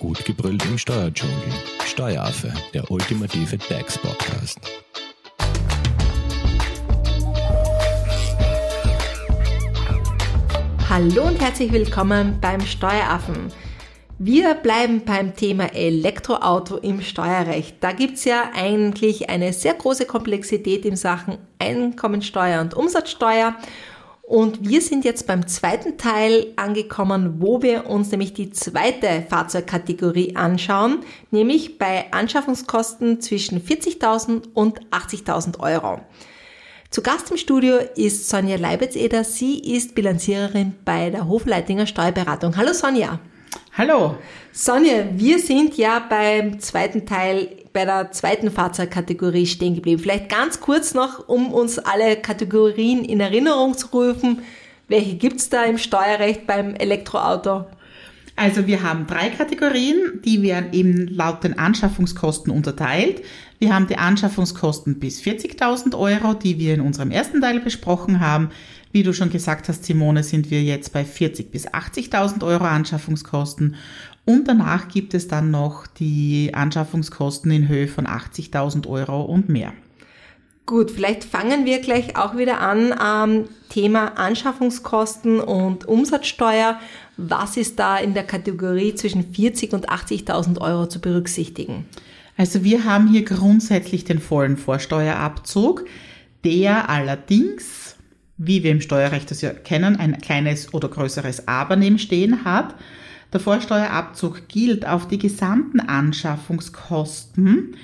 Gut gebrüllt im Steuerdschungel. Steueraffe, der ultimative DAX-Podcast. Hallo und herzlich willkommen beim Steueraffen. Wir bleiben beim Thema Elektroauto im Steuerrecht. Da gibt's ja eigentlich eine sehr große Komplexität in Sachen Einkommensteuer und Umsatzsteuer. Und wir sind jetzt beim zweiten Teil angekommen, wo wir uns nämlich die zweite Fahrzeugkategorie anschauen, nämlich bei Anschaffungskosten zwischen 40.000 und 80.000 Euro. Zu Gast im Studio ist Sonja Leibetz-Eder. Sie ist Bilanziererin bei der Hofleitinger Steuerberatung. Hallo Sonja. Hallo. Sonja, wir sind ja beim zweiten Teil, bei der zweiten Fahrzeugkategorie stehen geblieben. Vielleicht ganz kurz noch, um uns alle Kategorien in Erinnerung zu rufen. Welche gibt's da im Steuerrecht beim Elektroauto? Also wir haben drei Kategorien, die werden eben laut den Anschaffungskosten unterteilt. Wir haben die Anschaffungskosten bis 40.000 Euro, die wir in unserem ersten Teil besprochen haben. Wie du schon gesagt hast, Simone, sind wir jetzt bei 40.000 bis 80.000 Euro Anschaffungskosten. Und danach gibt es dann noch die Anschaffungskosten in Höhe von 80.000 Euro und mehr. Gut, vielleicht fangen wir gleich auch wieder an am Thema Anschaffungskosten und Umsatzsteuer. Was ist da in der Kategorie zwischen 40.000 und 80.000 Euro zu berücksichtigen? Also wir haben hier grundsätzlich den vollen Vorsteuerabzug, der allerdings, wie wir im Steuerrecht das ja kennen, ein kleines oder größeres Aber neben stehen hat. Der Vorsteuerabzug gilt auf die gesamten Anschaffungskosten,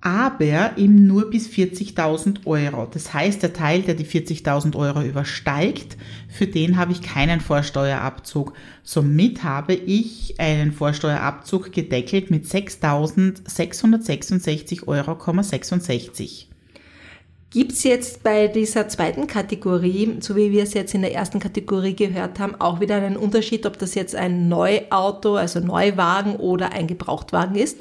aber eben nur bis 40.000 Euro. Das heißt, der Teil, der die 40.000 Euro übersteigt, für den habe ich keinen Vorsteuerabzug. Somit habe ich einen Vorsteuerabzug gedeckelt mit 6.666,66 Euro. Gibt es jetzt bei dieser zweiten Kategorie, so wie wir es jetzt in der ersten Kategorie gehört haben, auch wieder einen Unterschied, ob das jetzt ein Neuauto, also Neuwagen oder ein Gebrauchtwagen ist?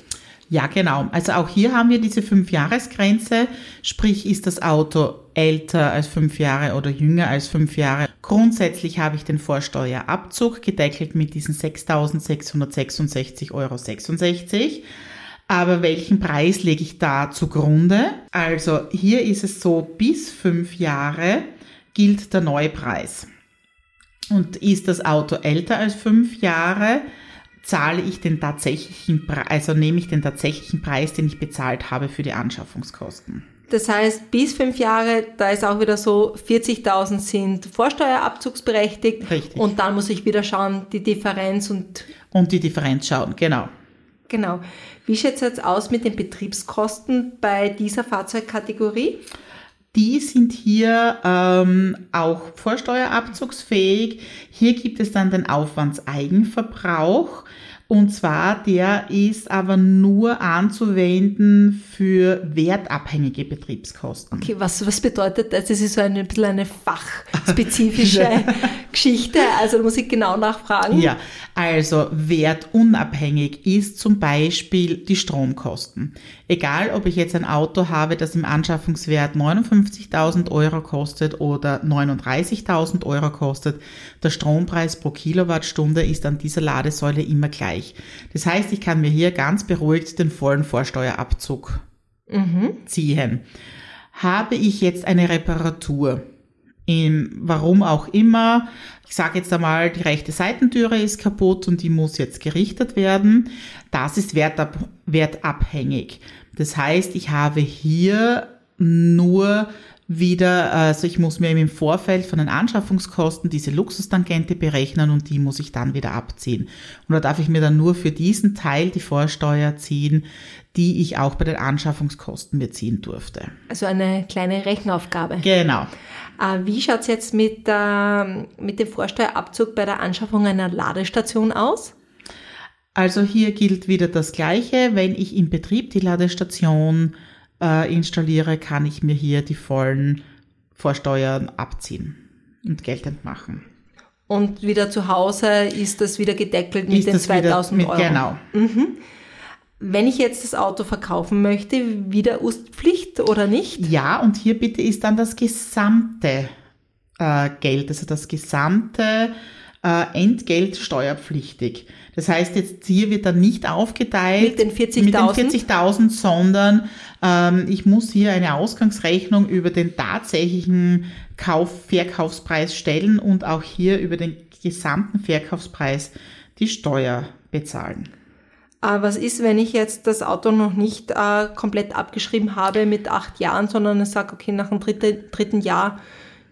Ja, genau. Also auch hier haben wir diese Fünf-Jahres-Grenze. Sprich, ist das Auto älter als fünf Jahre oder jünger als fünf Jahre. Grundsätzlich habe ich den Vorsteuerabzug gedeckelt mit diesen 6.666,66 Euro. Aber welchen Preis lege ich da zugrunde? Also hier ist es so, bis fünf Jahre gilt der Neupreis. Und ist das Auto älter als fünf Jahre, zahle ich den tatsächlichen Preis, also nehme ich den tatsächlichen Preis, den ich bezahlt habe für die Anschaffungskosten. Das heißt, bis fünf Jahre, da ist auch wieder so, 40.000 sind Vorsteuerabzugsberechtigt. Richtig. Und dann muss ich wieder schauen, die Differenz und... Und die Differenz schauen, genau. Genau. Wie schaut es jetzt aus mit den Betriebskosten bei dieser Fahrzeugkategorie? Die sind hier ähm, auch vorsteuerabzugsfähig. Hier gibt es dann den Aufwandseigenverbrauch. Und zwar, der ist aber nur anzuwenden für wertabhängige Betriebskosten. Okay, was, was bedeutet das? Das ist so ein bisschen eine fachspezifische Geschichte, also da muss ich genau nachfragen. Ja, also wertunabhängig ist zum Beispiel die Stromkosten. Egal, ob ich jetzt ein Auto habe, das im Anschaffungswert 59.000 Euro kostet oder 39.000 Euro kostet, der Strompreis pro Kilowattstunde ist an dieser Ladesäule immer gleich. Das heißt, ich kann mir hier ganz beruhigt den vollen Vorsteuerabzug mhm. ziehen. Habe ich jetzt eine Reparatur, in, warum auch immer. Ich sage jetzt einmal, die rechte Seitentüre ist kaputt und die muss jetzt gerichtet werden. Das ist wertab wertabhängig. Das heißt, ich habe hier nur wieder, also ich muss mir im Vorfeld von den Anschaffungskosten diese Luxustangente berechnen und die muss ich dann wieder abziehen. Und da darf ich mir dann nur für diesen Teil die Vorsteuer ziehen, die ich auch bei den Anschaffungskosten mir ziehen durfte. Also eine kleine Rechenaufgabe. Genau. Äh, wie schaut es jetzt mit, äh, mit dem Vorsteuerabzug bei der Anschaffung einer Ladestation aus? Also hier gilt wieder das Gleiche. Wenn ich im Betrieb die Ladestation äh, installiere, kann ich mir hier die vollen Vorsteuern abziehen und geltend machen. Und wieder zu Hause ist das wieder gedeckelt mit ist den 2000 mit, Euro. Genau. Mhm. Wenn ich jetzt das Auto verkaufen möchte, wieder Pflicht oder nicht? Ja, und hier bitte ist dann das gesamte äh, Geld, also das gesamte äh, entgeltsteuerpflichtig. Das heißt, jetzt hier wird dann nicht aufgeteilt Mit den 40.000? mit den 40.000, sondern ähm, ich muss hier eine Ausgangsrechnung über den tatsächlichen Kauf Verkaufspreis stellen und auch hier über den gesamten Verkaufspreis die Steuer bezahlen. Äh, was ist, wenn ich jetzt das Auto noch nicht äh, komplett abgeschrieben habe mit acht Jahren, sondern ich sage, okay, nach dem dritten, dritten Jahr,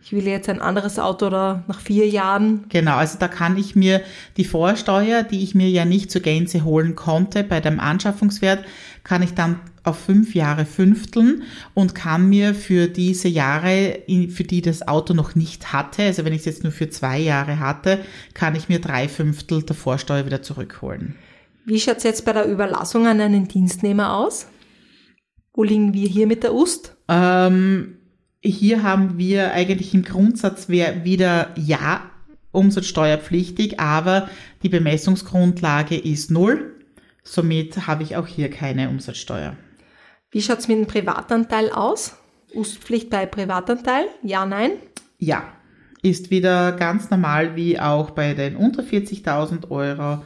ich will jetzt ein anderes Auto oder nach vier Jahren? Genau, also da kann ich mir die Vorsteuer, die ich mir ja nicht zur Gänze holen konnte bei dem Anschaffungswert, kann ich dann auf fünf Jahre fünfteln und kann mir für diese Jahre, für die das Auto noch nicht hatte, also wenn ich es jetzt nur für zwei Jahre hatte, kann ich mir drei Fünftel der Vorsteuer wieder zurückholen. Wie schaut es jetzt bei der Überlassung an einen Dienstnehmer aus? Wo liegen wir hier mit der UST? Ähm, hier haben wir eigentlich im Grundsatz wieder ja umsatzsteuerpflichtig, aber die Bemessungsgrundlage ist null. Somit habe ich auch hier keine Umsatzsteuer. Wie schaut es mit dem Privatanteil aus? UST-Pflicht bei Privatanteil? Ja, nein? Ja, ist wieder ganz normal wie auch bei den unter 40.000 Euro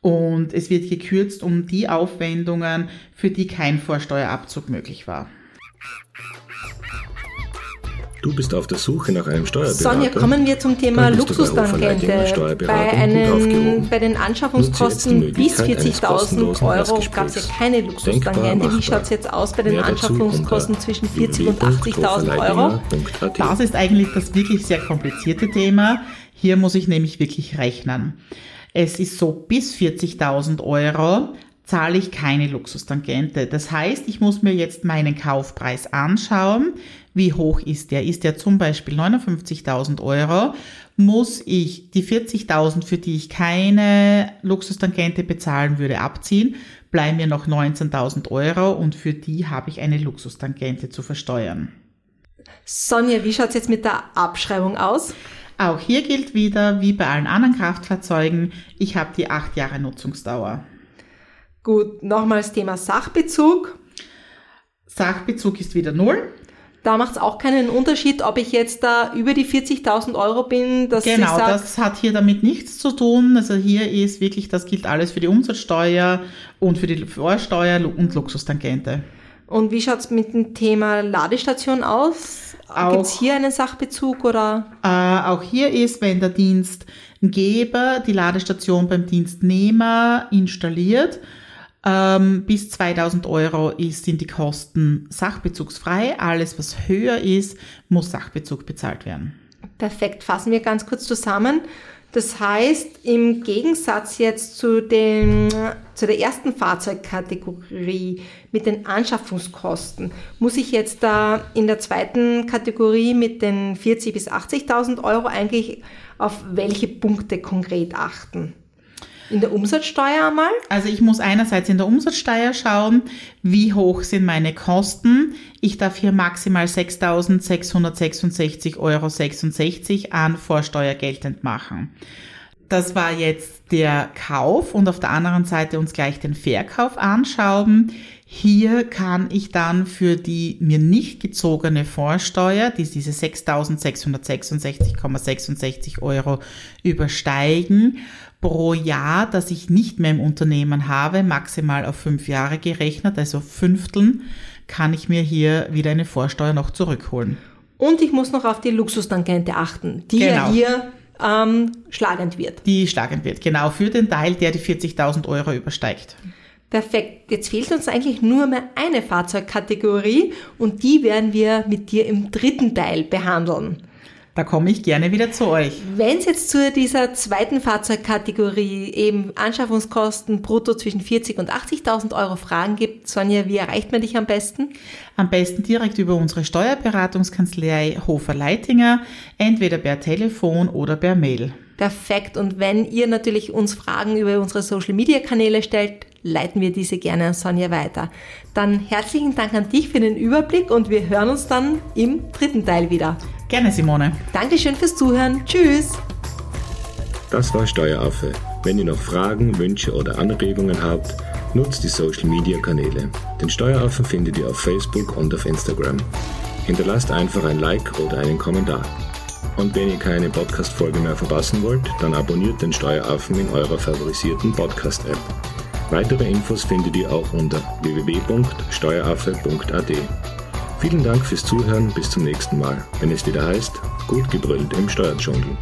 und es wird gekürzt um die Aufwendungen, für die kein Vorsteuerabzug möglich war. Du bist auf der Suche nach einem Steuerberater. Sonja, kommen wir zum Thema Luxustangente. Bei, einen, bei den Anschaffungskosten bis 40.000 Euro gab es ja keine Luxustangente. Wie schaut es jetzt aus bei den Anschaffungskosten zwischen 40.000 und 80.000 Euro? Das ist eigentlich das wirklich sehr komplizierte Thema. Hier muss ich nämlich wirklich rechnen. Es ist so, bis 40.000 Euro zahle ich keine Luxustangente. Das heißt, ich muss mir jetzt meinen Kaufpreis anschauen. Wie hoch ist der? Ist der zum Beispiel 59.000 Euro? Muss ich die 40.000, für die ich keine Luxustangente bezahlen würde, abziehen? Bleiben mir noch 19.000 Euro und für die habe ich eine Luxustangente zu versteuern. Sonja, wie schaut es jetzt mit der Abschreibung aus? Auch hier gilt wieder, wie bei allen anderen Kraftfahrzeugen, ich habe die acht Jahre Nutzungsdauer. Gut, nochmals Thema Sachbezug. Sachbezug ist wieder null. Da macht es auch keinen Unterschied, ob ich jetzt da über die 40.000 Euro bin. Dass genau, sag, das hat hier damit nichts zu tun. Also hier ist wirklich, das gilt alles für die Umsatzsteuer und für die Vorsteuer und Luxustangente. Und wie schaut es mit dem Thema Ladestation aus? Gibt es hier einen Sachbezug oder? Äh, auch hier ist, wenn der Dienstgeber die Ladestation beim Dienstnehmer installiert, ähm, bis 2000 Euro ist, sind die Kosten sachbezugsfrei. Alles, was höher ist, muss Sachbezug bezahlt werden. Perfekt. Fassen wir ganz kurz zusammen. Das heißt, im Gegensatz jetzt zu, den, zu der ersten Fahrzeugkategorie mit den Anschaffungskosten, muss ich jetzt da in der zweiten Kategorie mit den 40.000 bis 80.000 Euro eigentlich auf welche Punkte konkret achten? In der Umsatzsteuer einmal? Also ich muss einerseits in der Umsatzsteuer schauen, wie hoch sind meine Kosten. Ich darf hier maximal 6.666,66 Euro an Vorsteuer geltend machen. Das war jetzt der Kauf und auf der anderen Seite uns gleich den Verkauf anschauen. Hier kann ich dann für die mir nicht gezogene Vorsteuer, die diese 6.666,66 Euro übersteigen, pro Jahr, das ich nicht mehr im Unternehmen habe, maximal auf fünf Jahre gerechnet, also Fünfteln, kann ich mir hier wieder eine Vorsteuer noch zurückholen. Und ich muss noch auf die Luxustangente achten, die genau. ja hier ähm, schlagend wird. Die schlagend wird, genau, für den Teil, der die 40.000 Euro übersteigt. Perfekt. Jetzt fehlt uns eigentlich nur mehr eine Fahrzeugkategorie und die werden wir mit dir im dritten Teil behandeln. Da komme ich gerne wieder zu euch. Wenn es jetzt zu dieser zweiten Fahrzeugkategorie eben Anschaffungskosten brutto zwischen 40 und 80.000 Euro Fragen gibt, Sonja, wie erreicht man dich am besten? Am besten direkt über unsere Steuerberatungskanzlei Hofer-Leitinger, entweder per Telefon oder per Mail. Perfekt. Und wenn ihr natürlich uns Fragen über unsere Social Media Kanäle stellt, leiten wir diese gerne an Sonja weiter. Dann herzlichen Dank an dich für den Überblick und wir hören uns dann im dritten Teil wieder. Gerne, Simone. Dankeschön fürs Zuhören. Tschüss. Das war Steueraffe. Wenn ihr noch Fragen, Wünsche oder Anregungen habt, nutzt die Social Media Kanäle. Den Steueraffen findet ihr auf Facebook und auf Instagram. Hinterlasst einfach ein Like oder einen Kommentar. Und wenn ihr keine Podcast-Folge mehr verpassen wollt, dann abonniert den Steueraffen in eurer favorisierten Podcast-App. Weitere Infos findet ihr auch unter www.steueraffe.at. Vielen Dank fürs Zuhören, bis zum nächsten Mal, wenn es wieder heißt, gut gebrüllt im Steuerdschungel.